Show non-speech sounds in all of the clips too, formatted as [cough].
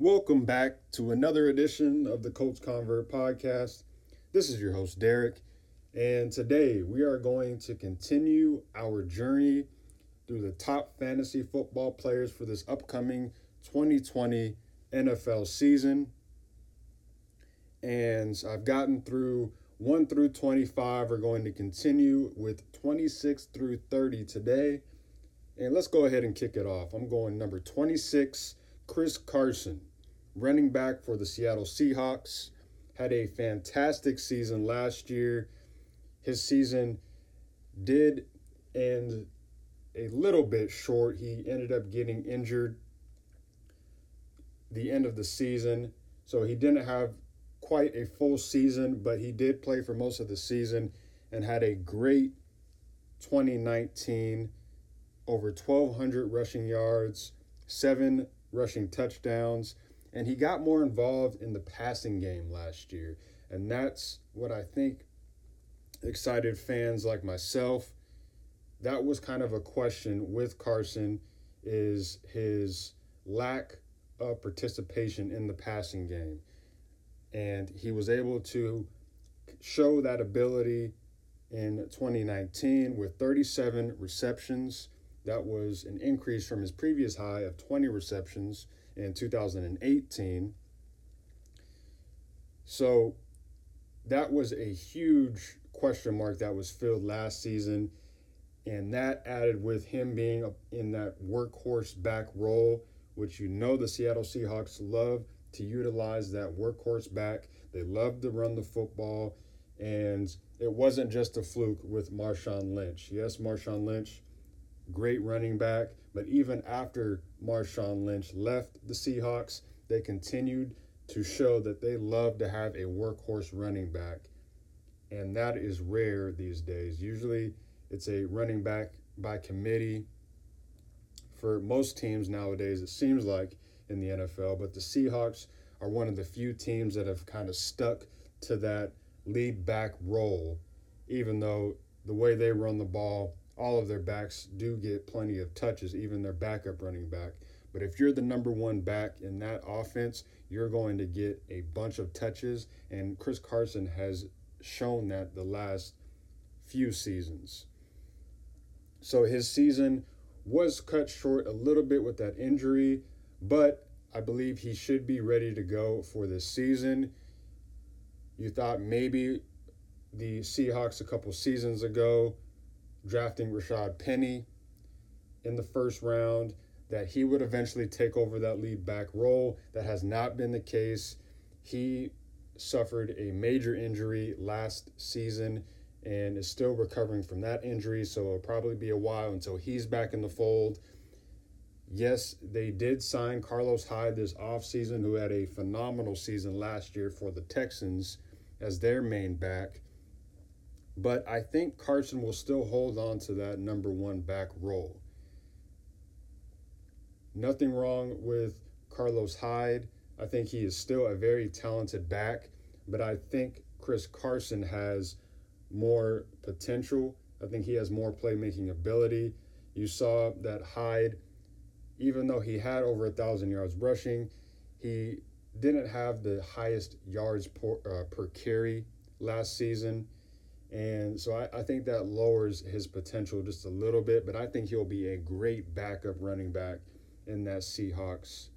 Welcome back to another edition of the Coach Convert podcast. This is your host, Derek, and today we are going to continue our journey through the top fantasy football players for this upcoming 2020 NFL season. And I've gotten through 1 through 25. We're going to continue with 26 through 30 today. And let's go ahead and kick it off. I'm going number 26, Chris Carson running back for the Seattle Seahawks, had a fantastic season last year. His season did end a little bit short. He ended up getting injured the end of the season, so he didn't have quite a full season, but he did play for most of the season and had a great 2019 over 1200 rushing yards, 7 rushing touchdowns and he got more involved in the passing game last year. And that's what I think excited fans like myself. That was kind of a question with Carson is his lack of participation in the passing game. And he was able to show that ability in 2019 with 37 receptions. That was an increase from his previous high of 20 receptions in 2018. So that was a huge question mark that was filled last season. And that added with him being in that workhorse back role, which you know the Seattle Seahawks love to utilize that workhorse back. They love to run the football. And it wasn't just a fluke with Marshawn Lynch. Yes, Marshawn Lynch, great running back, but even after Marshawn Lynch left the Seahawks, they continued to show that they love to have a workhorse running back. And that is rare these days. Usually it's a running back by committee for most teams nowadays, it seems like in the NFL. But the Seahawks are one of the few teams that have kind of stuck to that lead back role, even though the way they run the ball all of their backs do get plenty of touches, even their backup running back. But if you're the number one back in that offense, you're going to get a bunch of touches. And Chris Carson has shown that the last few seasons. So his season was cut short a little bit with that injury, but I believe he should be ready to go for this season. You thought maybe the Seahawks a couple seasons ago drafting Rashaad Penny in the first round, that he would eventually take over that lead back role. That has not been the case. He suffered a major injury last season and is still recovering from that injury, so it'll probably be a while until he's back in the fold. Yes, they did sign Carlos Hyde this offseason, who had a phenomenal season last year for the Texans as their main back. But I think Carson will still hold on to that number one back role. Nothing wrong with Carlos Hyde. I think he is still a very talented back, but I think Chris Carson has more potential. I think he has more playmaking ability. You saw that Hyde, even though he had over a thousand yards rushing, he didn't have the highest yards per, uh, per carry last season. And so I, I think that lowers his potential just a little bit, but I think he'll be a great backup running back in that Seahawks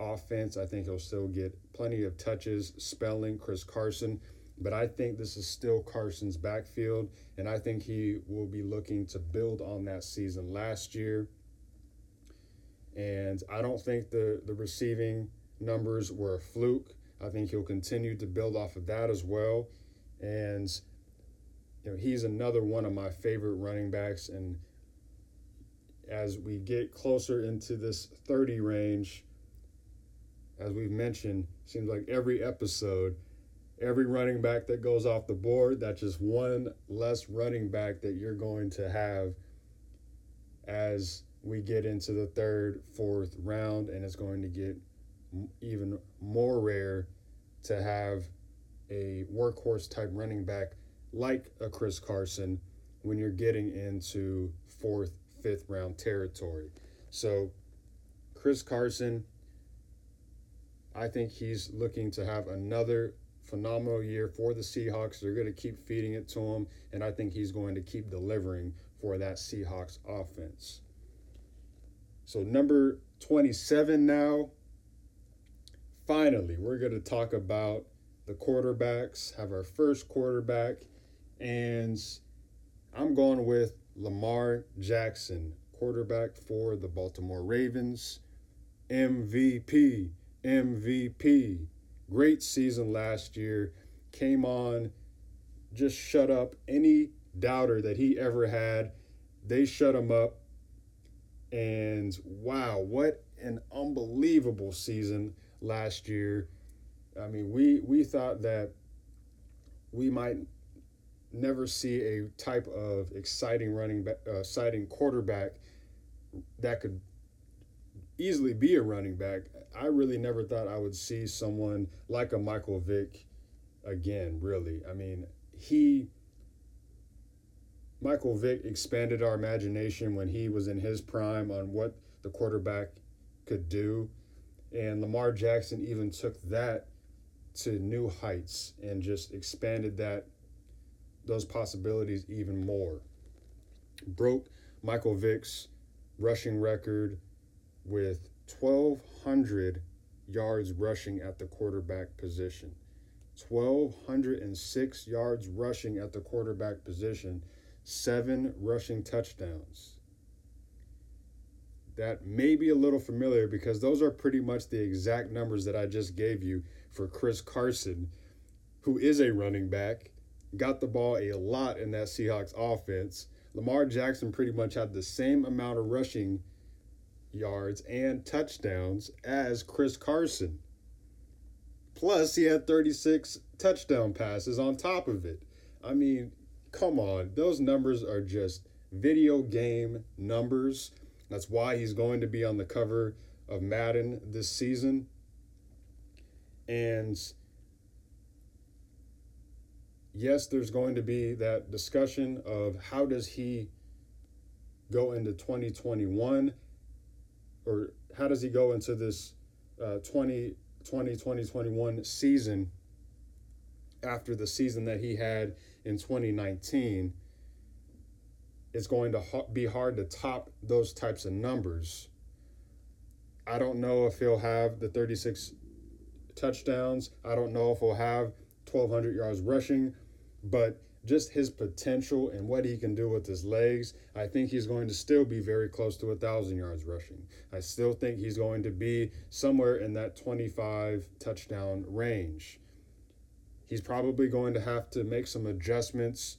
offense. I think he'll still get plenty of touches spelling Chris Carson, but I think this is still Carson's backfield, and I think he will be looking to build on that season last year. And I don't think the, the receiving numbers were a fluke. I think he'll continue to build off of that as well. And you know, he's another one of my favorite running backs. And as we get closer into this 30 range, as we've mentioned, seems like every episode, every running back that goes off the board, that's just one less running back that you're going to have as we get into the third, fourth round, and it's going to get even more rare to have a workhorse type running back like a Chris Carson when you're getting into fourth, fifth round territory. So, Chris Carson, I think he's looking to have another phenomenal year for the Seahawks. They're going to keep feeding it to him, and I think he's going to keep delivering for that Seahawks offense. So, number 27 now. Finally, we're going to talk about the quarterbacks, have our first quarterback, and I'm going with Lamar Jackson, quarterback for the Baltimore Ravens. MVP, MVP. Great season last year. Came on, just shut up any doubter that he ever had. They shut him up. And wow, what an unbelievable season last year. I mean, we we thought that we might never see a type of exciting running back, uh, exciting quarterback that could easily be a running back. I really never thought I would see someone like a Michael Vick again, really. I mean, he Michael Vick expanded our imagination when he was in his prime on what the quarterback could do. And Lamar Jackson even took that to new heights and just expanded that those possibilities even more. Broke Michael Vick's rushing record with 1,200 yards rushing at the quarterback position. 1,206 yards rushing at the quarterback position, seven rushing touchdowns. That may be a little familiar because those are pretty much the exact numbers that I just gave you for Chris Carson, who is a running back, got the ball a lot in that Seahawks offense. Lamar Jackson pretty much had the same amount of rushing yards and touchdowns as Chris Carson. Plus, he had 36 touchdown passes on top of it. I mean, come on. Those numbers are just video game numbers. That's why he's going to be on the cover of Madden this season. And yes, there's going to be that discussion of how does he go into 2021 or how does he go into this uh, 2020 2021 season after the season that he had in 2019 it's going to be hard to top those types of numbers. I don't know if he'll have the 36 touchdowns. I don't know if he'll have 1200 yards rushing but just his potential and what he can do with his legs, I think he's going to still be very close to a thousand yards rushing. I still think he's going to be somewhere in that 25 touchdown range. He's probably going to have to make some adjustments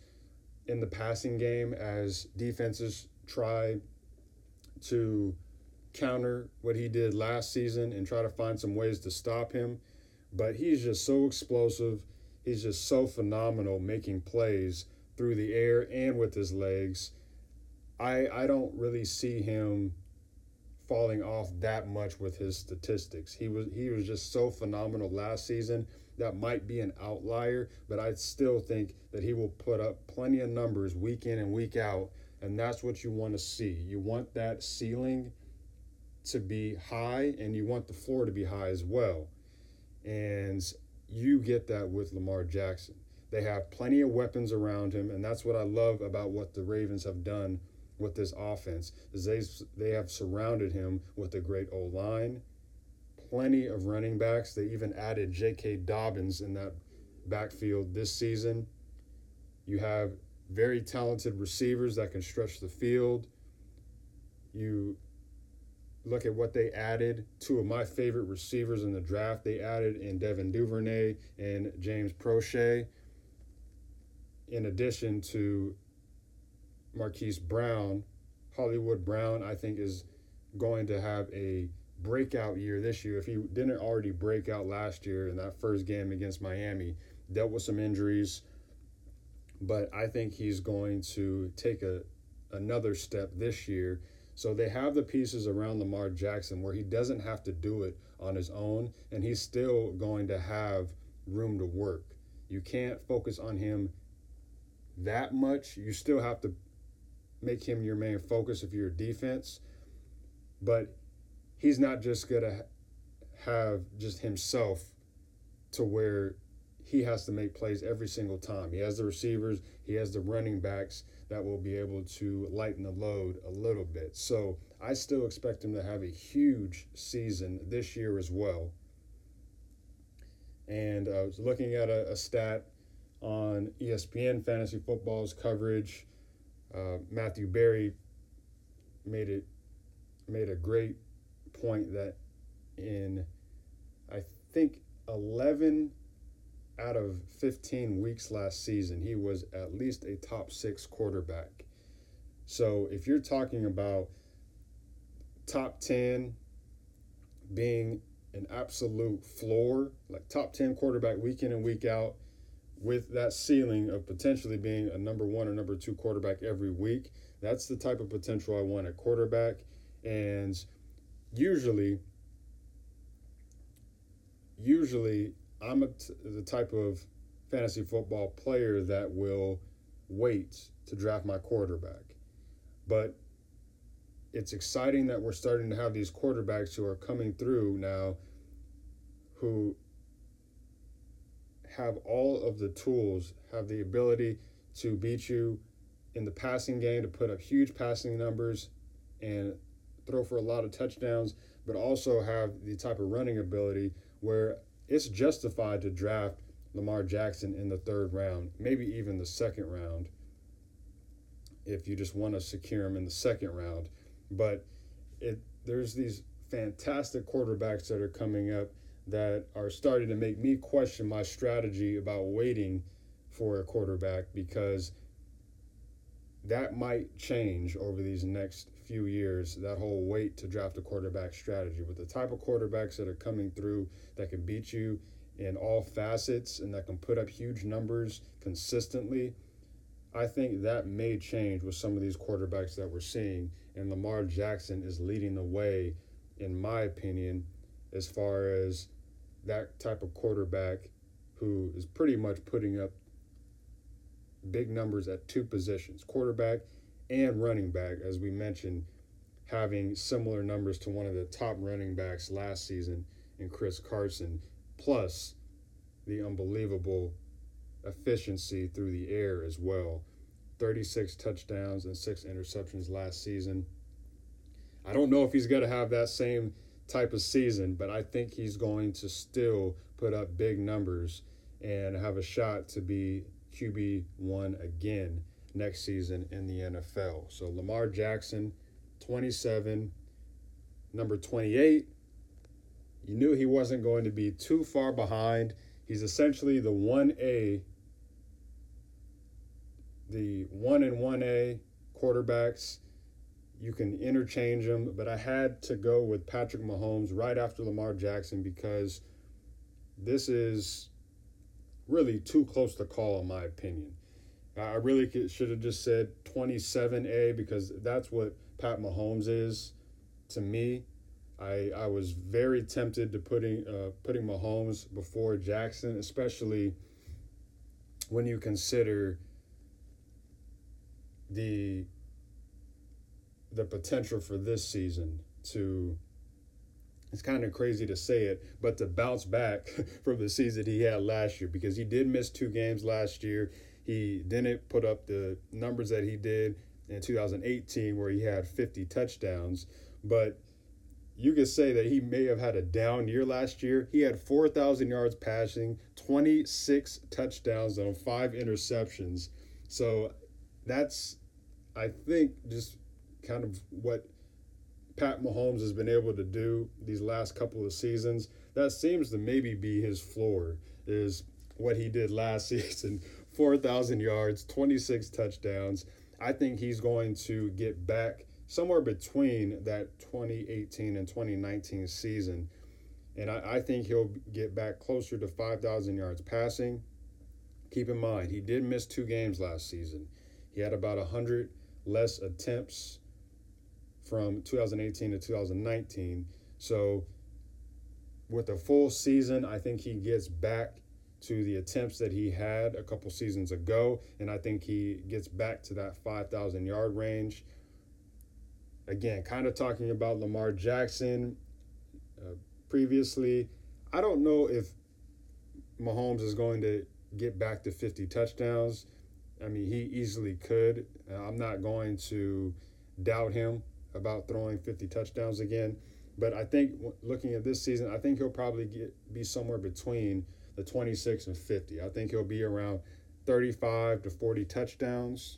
in the passing game as defenses try to counter what he did last season and try to find some ways to stop him. But he's just so explosive he's just so phenomenal making plays through the air and with his legs. I I don't really see him falling off that much with his statistics. He was he was just so phenomenal last season. That might be an outlier, but I still think that he will put up plenty of numbers week in and week out, and that's what you want to see. You want that ceiling to be high and you want the floor to be high as well. And you get that with Lamar Jackson. They have plenty of weapons around him, and that's what I love about what the Ravens have done with this offense. Is they they have surrounded him with a great O line, plenty of running backs. They even added J.K. Dobbins in that backfield this season. You have very talented receivers that can stretch the field. You look at what they added. Two of my favorite receivers in the draft, they added in Devin Duvernay and James Proche. In addition to Marquise Brown, Hollywood Brown, I think, is going to have a breakout year this year. If he didn't already break out last year in that first game against Miami, dealt with some injuries, but I think he's going to take a another step this year so they have the pieces around Lamar Jackson where he doesn't have to do it on his own, and he's still going to have room to work. You can't focus on him that much. You still have to make him your main focus if you're defense, but he's not just going to have just himself to where he has to make plays every single time. He has the receivers, he has the running backs that will be able to lighten the load a little bit. So I still expect him to have a huge season this year as well. And I was looking at a, a stat on ESPN Fantasy Football's coverage. Uh, Matthew Berry made it made a great point that in I think 11 out of 15 weeks last season, he was at least a top six quarterback. So if you're talking about top 10 being an absolute floor, like top 10 quarterback week in and week out, with that ceiling of potentially being a number one or number two quarterback every week, that's the type of potential I want at quarterback. And usually, usually I'm t- the type of fantasy football player that will wait to draft my quarterback. But it's exciting that we're starting to have these quarterbacks who are coming through now who have all of the tools, have the ability to beat you in the passing game, to put up huge passing numbers and throw for a lot of touchdowns, but also have the type of running ability where it's justified to draft Lamar Jackson in the third round, maybe even the second round, if you just want to secure him in the second round. But it there's these fantastic quarterbacks that are coming up that are starting to make me question my strategy about waiting for a quarterback because that might change over these next few years that whole wait to draft a quarterback strategy. With the type of quarterbacks that are coming through that can beat you in all facets and that can put up huge numbers consistently i think that may change with some of these quarterbacks that we're seeing. And lamar jackson is leading the way in my opinion as far as that type of quarterback who is pretty much putting up big numbers at two positions quarterback and running back, as we mentioned, having similar numbers to one of the top running backs last season in Chris Carson, plus the unbelievable efficiency through the air as well. 36 touchdowns and six interceptions last season. I don't know if he's going to have that same type of season, but I think he's going to still put up big numbers and have a shot to be QB1 again next season in the NFL. So Lamar Jackson, 27, number 28. You knew he wasn't going to be too far behind. He's essentially the 1A, the 1 and 1A quarterbacks. You can interchange them, but I had to go with Patrick Mahomes right after Lamar Jackson because this is really too close to call, in my opinion. I really should have just said 27A because that's what Pat Mahomes is to me. I, I was very tempted to putting uh, putting Mahomes before Jackson, especially when you consider the the potential for this season to it's kind of crazy to say it, but to bounce back [laughs] from the season he had last year because he did miss two games last year. He didn't put up the numbers that he did in 2018, where he had 50 touchdowns. But you could say that he may have had a down year last year. He had 4,000 yards passing, 26 touchdowns on five interceptions. So that's, I think, just kind of what Pat Mahomes has been able to do these last couple of seasons. That seems to maybe be his floor, is what he did last [laughs] season 4,000 yards, 26 touchdowns. I think he's going to get back somewhere between that 2018 and 2019 season. And I, I think he'll get back closer to 5,000 yards passing. Keep in mind, he did miss two games last season. He had about 100 less attempts from 2018 to 2019. So, with a full season, I think he gets back to the attempts that he had a couple seasons ago, and I think he gets back to that 5,000 yard range. Again, kind of talking about Lamar Jackson, uh, previously. I don't know if Mahomes is going to get back to 50 touchdowns. I mean, he easily could. I'm not going to doubt him about throwing 50 touchdowns again. But I think looking at this season, I think he'll probably get be somewhere between the 26 and 50. I think he'll be around 35 to 40 touchdowns,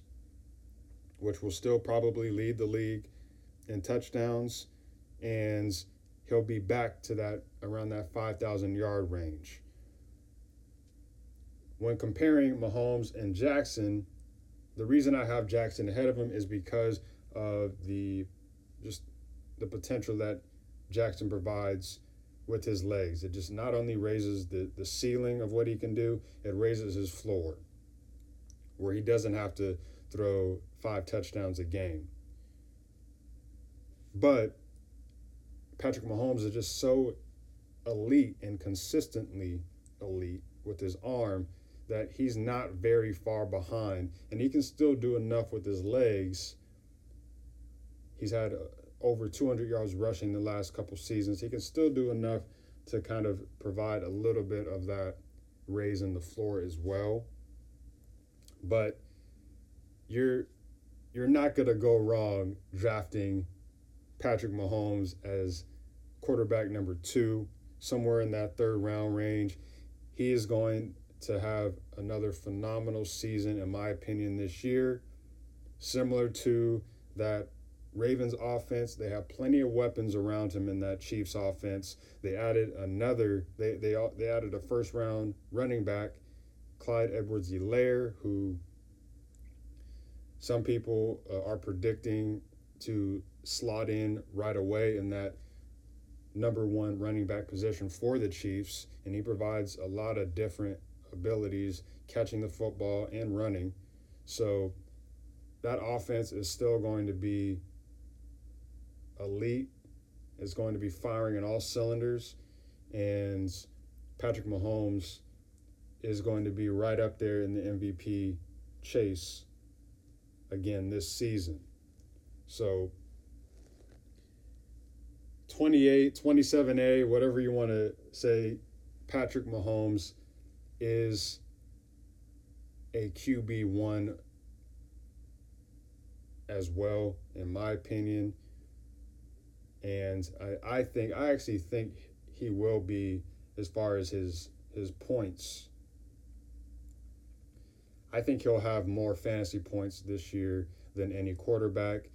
which will still probably lead the league in touchdowns. And he'll be back to that around that 5,000 yard range. When comparing Mahomes and Jackson, the reason I have Jackson ahead of him is because of the just the potential that Jackson provides with his legs. It just not only raises the, the ceiling of what he can do, it raises his floor where he doesn't have to throw five touchdowns a game. But Patrick Mahomes is just so elite and consistently elite with his arm that he's not very far behind and he can still do enough with his legs. He's had over 200 yards rushing the last couple seasons. He can still do enough to kind of provide a little bit of that raise in the floor as well. But you're you're not going to go wrong drafting Patrick Mahomes as quarterback number 2 somewhere in that third round range. He is going to have another phenomenal season in my opinion this year similar to that Ravens offense, they have plenty of weapons around him in that Chiefs offense. They added another, they, they, they added a first round running back, Clyde Edwards Helaire, who some people uh, are predicting to slot in right away in that number one running back position for the Chiefs. And he provides a lot of different abilities catching the football and running. So that offense is still going to be elite, is going to be firing in all cylinders, and Patrick Mahomes is going to be right up there in the MVP chase again this season. So 28, 27A, whatever you want to say, Patrick Mahomes is a QB1 as well, in my opinion and I, I think I actually think he will be as far as his his points. I think he'll have more fantasy points this year than any quarterback.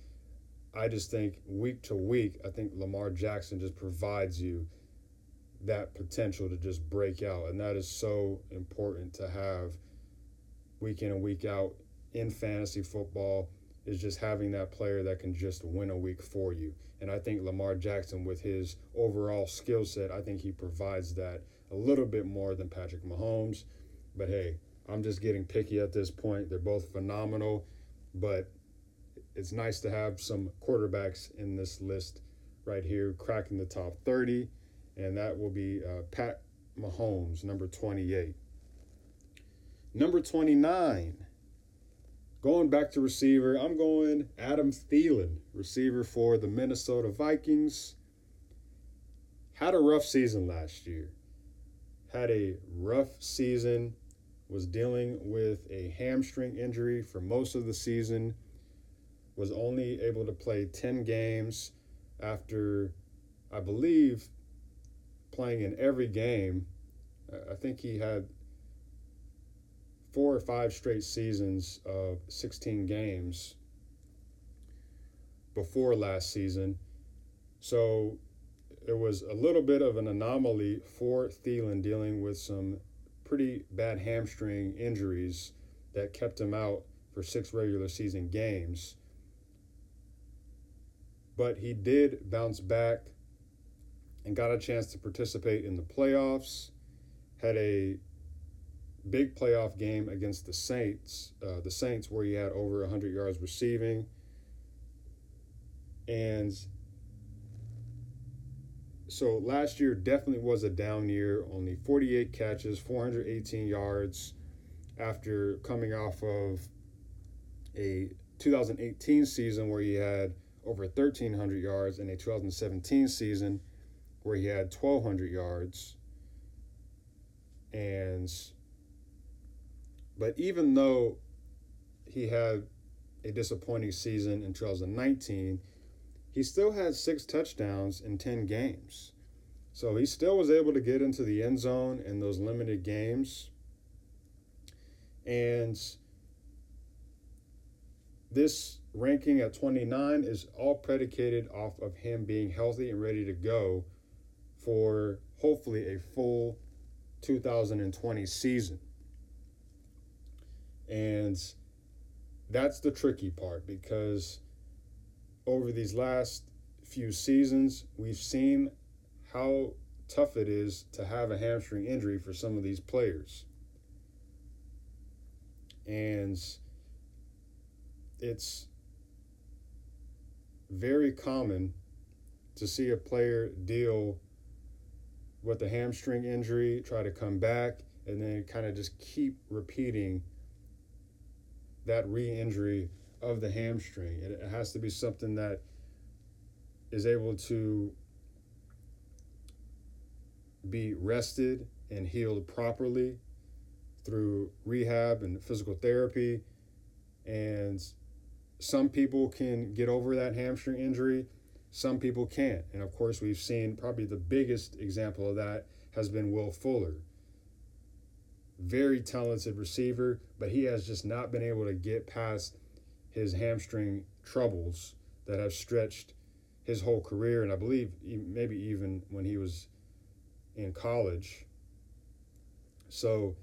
I just think week to week, I think Lamar Jackson just provides you that potential to just break out. And that is so important to have week in and week out in fantasy football is just having that player that can just win a week for you. And I think Lamar Jackson, with his overall skill set, I think he provides that a little bit more than Patrick Mahomes. But hey, I'm just getting picky at this point. They're both phenomenal, but it's nice to have some quarterbacks in this list right here, cracking the top 30. And that will be uh, Pat Mahomes, number 28. Number 29. Going back to receiver, I'm going Adam Thielen, receiver for the Minnesota Vikings. Had a rough season last year. Had a rough season. Was dealing with a hamstring injury for most of the season. Was only able to play 10 games after, I believe, playing in every game. I think he had four or five straight seasons of 16 games before last season. So it was a little bit of an anomaly for Thielen dealing with some pretty bad hamstring injuries that kept him out for six regular season games. But he did bounce back and got a chance to participate in the playoffs. Had a big playoff game against the Saints, uh, the Saints where he had over 100 yards receiving. And so last year definitely was a down year, only 48 catches, 418 yards after coming off of a 2018 season where he had over 1,300 yards and a 2017 season where he had 1,200 yards. And, but even though he had a disappointing season in 2019, he still had six touchdowns in 10 games. So he still was able to get into the end zone in those limited games. And this ranking at 29 is all predicated off of him being healthy and ready to go for hopefully a full 2020 season. And that's the tricky part because over these last few seasons, we've seen how tough it is to have a hamstring injury for some of these players. And it's very common to see a player deal with a hamstring injury, try to come back, and then kind of just keep repeating that re injury of the hamstring. It, it has to be something that is able to be rested and healed properly through rehab and physical therapy. And some people can get over that hamstring injury, some people can't. And of course, we've seen probably the biggest example of that has been Will Fuller. Very talented receiver, but he has just not been able to get past his hamstring troubles that have stretched his whole career, and I believe maybe even when he was in college. So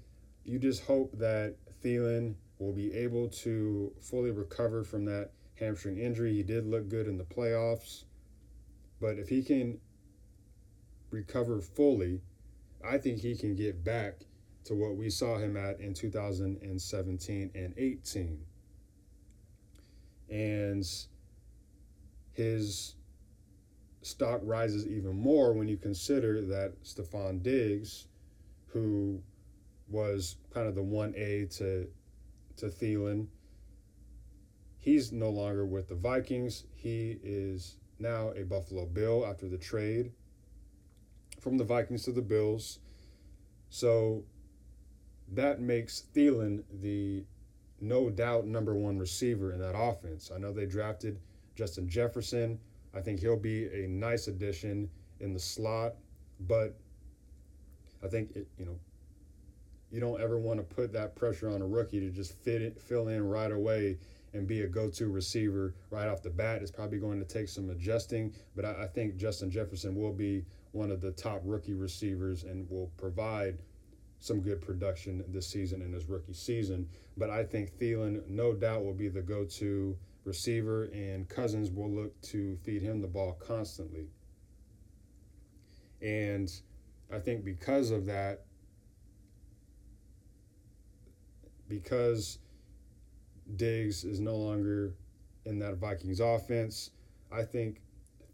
you just hope that Thielen will be able to fully recover from that hamstring injury. He did look good in the playoffs, but if he can recover fully, I think he can get back to what we saw him at in 2017 and 18 and his stock rises even more when you consider that Stefon Diggs, who was kind of the 1A to to Thielen, he's no longer with the Vikings. He is now a Buffalo Bill after the trade from the Vikings to the Bills. So that makes Thielen the no doubt number one receiver in that offense. I know they drafted Justin Jefferson. I think he'll be a nice addition in the slot, but I think it, you know you don't ever want to put that pressure on a rookie to just fit it, fill in right away and be a go-to receiver right off the bat. It's probably going to take some adjusting, but I, I think Justin Jefferson will be one of the top rookie receivers and will provide some good production this season in his rookie season. But I think Thielen, no doubt, will be the go to receiver, and Cousins will look to feed him the ball constantly. And I think because of that, because Diggs is no longer in that Vikings offense, I think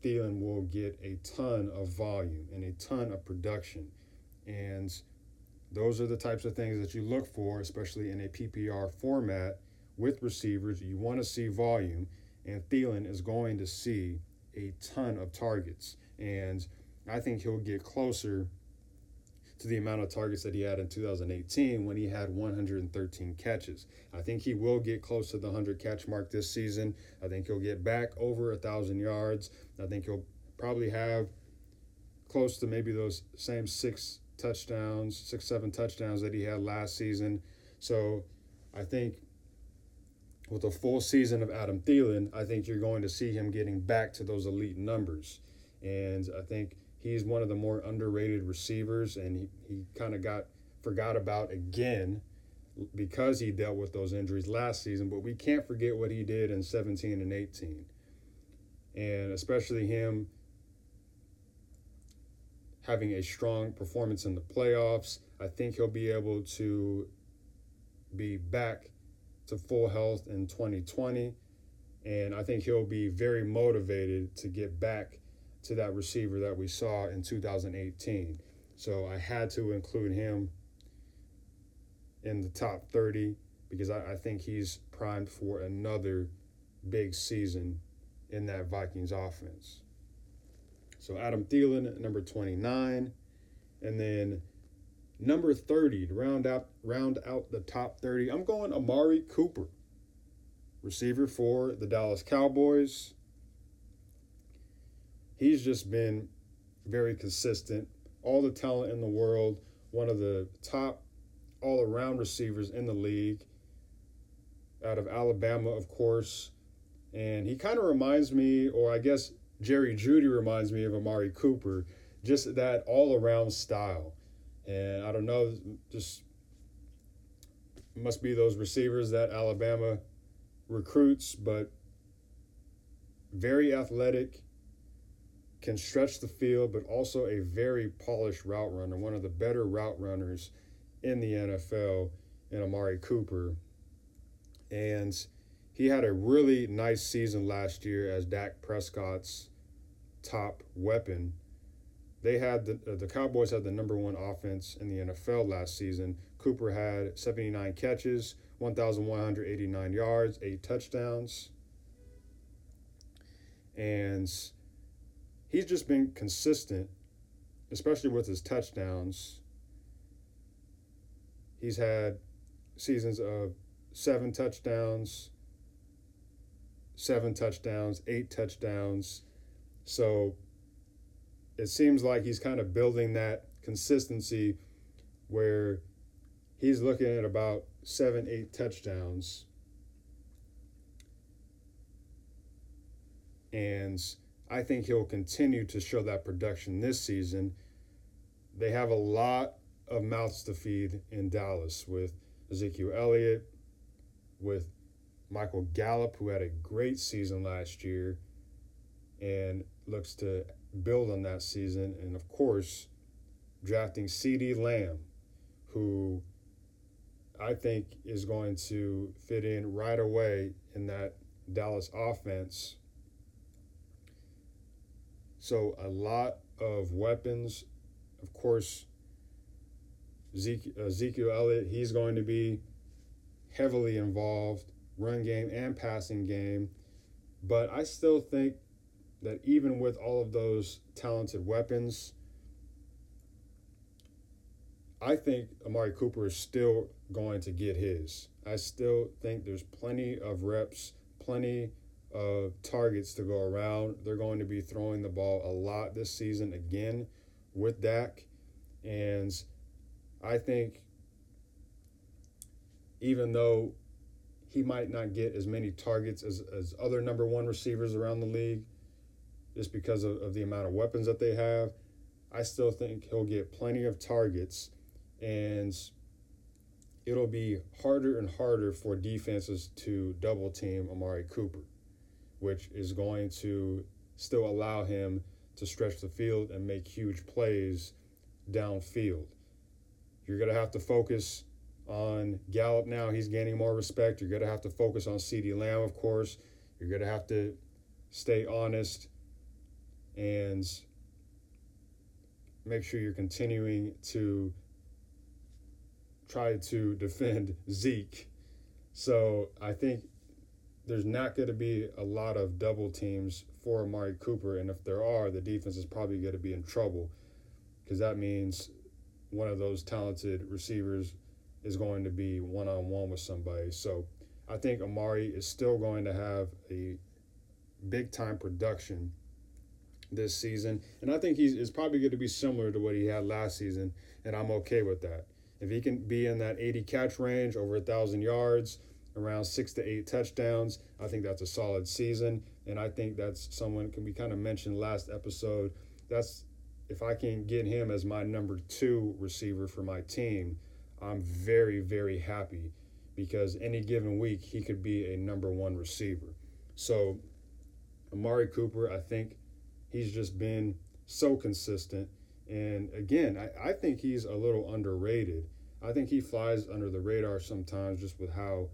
Thielen will get a ton of volume and a ton of production. And those are the types of things that you look for, especially in a PPR format with receivers. You want to see volume, and Thielen is going to see a ton of targets. And I think he'll get closer to the amount of targets that he had in 2018 when he had 113 catches. I think he will get close to the 100 catch mark this season. I think he'll get back over a 1,000 yards. I think he'll probably have close to maybe those same six touchdowns, six, seven touchdowns that he had last season. So I think with a full season of Adam Thielen, I think you're going to see him getting back to those elite numbers. And I think he's one of the more underrated receivers, and he, he kind of got forgot about again because he dealt with those injuries last season. But we can't forget what he did in 17 and 18. And especially him having a strong performance in the playoffs. I think he'll be able to be back to full health in 2020. And I think he'll be very motivated to get back to that receiver that we saw in 2018. So I had to include him in the top 30 because I, I think he's primed for another big season in that Vikings offense. So Adam Thielen number 29. And then number 30 to round out round out the top 30. I'm going Amari Cooper. Receiver for the Dallas Cowboys. He's just been very consistent. All the talent in the world, one of the top all around receivers in the league. Out of Alabama, of course. And he kind of reminds me, or I guess Jerry Jeudy reminds me of Amari Cooper, just that all around style. And I don't know, just must be those receivers that Alabama recruits, but very athletic, can stretch the field, but also a very polished route runner, one of the better route runners in the NFL in Amari Cooper. And he had a really nice season last year as Dak Prescott's top weapon. They had the uh, the Cowboys had the number one offense in the NFL last season. Cooper had 79 catches, 1,189 yards, eight touchdowns, and he's just been consistent, especially with his touchdowns. He's had seasons of seven touchdowns, seven touchdowns, eight touchdowns. So it seems like he's kind of building that consistency where he's looking at about seven, eight touchdowns. And I think he'll continue to show that production this season. They have a lot of mouths to feed in Dallas with Ezekiel Elliott, with Michael Gallup, who had a great season last year and looks to build on that season. And of course, drafting CeeDee Lamb, who I think is going to fit in right away in that Dallas offense. So, a lot of weapons. Of course, Zeke, uh, Ezekiel Elliott, he's going to be heavily involved, run game and passing game. But I still think that even with all of those talented weapons, I think Amari Cooper is still going to get his. I still think there's plenty of reps, plenty of targets to go around. They're going to be throwing the ball a lot this season again with Dak. And I think even though he might not get as many targets as, as other number one receivers around the league, just because of, of the amount of weapons that they have, I still think he'll get plenty of targets and it'll be harder and harder for defenses to double team Amari Cooper, which is going to still allow him to stretch the field and make huge plays downfield. You're going to have to focus on Gallup now. He's gaining more respect. You're going to have to focus on CeeDee Lamb, of course. You're going to have to stay honest and make sure you're continuing to try to defend [laughs] Zeke. So I think there's not going to be a lot of double teams for Amari Cooper. And if there are, the defense is probably going to be in trouble because that means one of those talented receivers is going to be one on one with somebody. So I think Amari is still going to have a big time production this season. And I think he's is probably going to be similar to what he had last season. And I'm okay with that. If he can be in that 80 catch range, over a thousand yards, around six to eight touchdowns, I think that's a solid season. And I think that's someone can we kind of mentioned last episode. That's if I can get him as my number two receiver for my team, I'm very, very happy because any given week he could be a number one receiver. So Amari Cooper, I think he's just been so consistent. And again, I, I think he's a little underrated. I think he flies under the radar sometimes just with how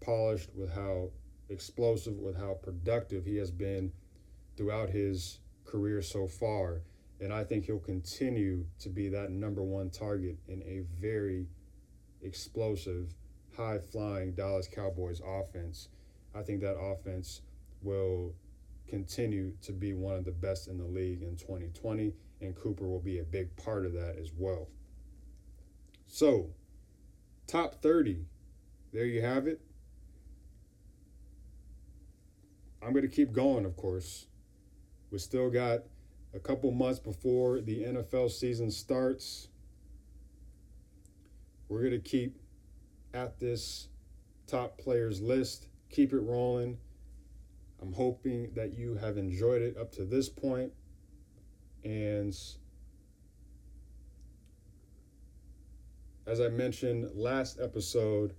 polished, with how explosive, with how productive he has been throughout his career so far. And I think he'll continue to be that number one target in a very explosive, high flying Dallas Cowboys offense. I think that offense will continue to be one of the best in the league in 2020, and Cooper will be a big part of that as well. So, top 30, there you have it. I'm going to keep going, of course. We still got a couple months before the NFL season starts. We're going to keep at this top players list, keep it rolling. I'm hoping that you have enjoyed it up to this point and as I mentioned last episode,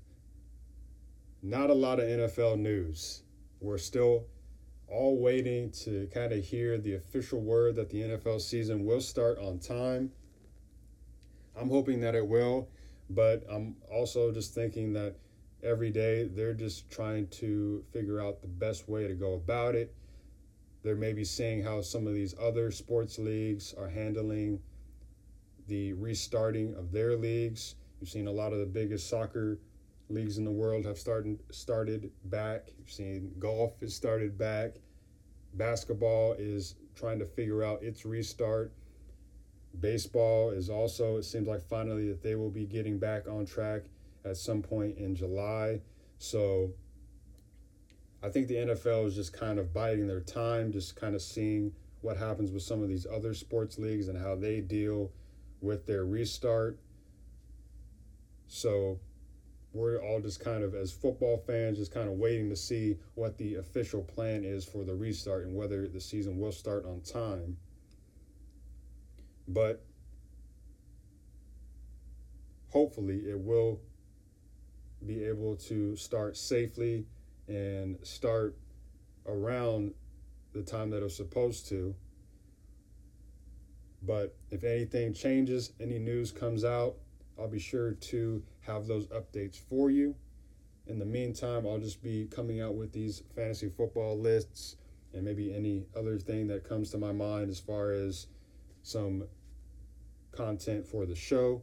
not a lot of NFL news. We're still all waiting to kind of hear the official word that the NFL season will start on time. I'm hoping that it will, but I'm also just thinking that every day they're just trying to figure out the best way to go about it. They're maybe seeing how some of these other sports leagues are handling the restarting of their leagues. You've seen a lot of the biggest soccer leagues in the world have started started back. You've seen golf has started back. Basketball is trying to figure out its restart. Baseball is also it seems like finally that they will be getting back on track at some point in July. So I think the NFL is just kind of biding their time, just kind of seeing what happens with some of these other sports leagues and how they deal with their restart. So we're all just kind of, as football fans, just kind of waiting to see what the official plan is for the restart and whether the season will start on time. But hopefully, it will be able to start safely and start around the time that it's supposed to. But if anything changes, any news comes out, I'll be sure to have those updates for you. In the meantime, I'll just be coming out with these fantasy football lists and maybe any other thing that comes to my mind as far as some content for the show.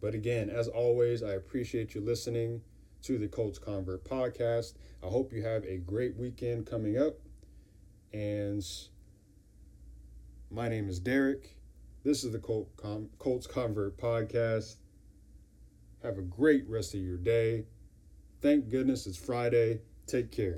But again, as always, I appreciate you listening to the Colts Convert podcast. I hope you have a great weekend coming up. And my name is Derek. This is the Colts Convert podcast. Have a great rest of your day. Thank goodness it's Friday. Take care.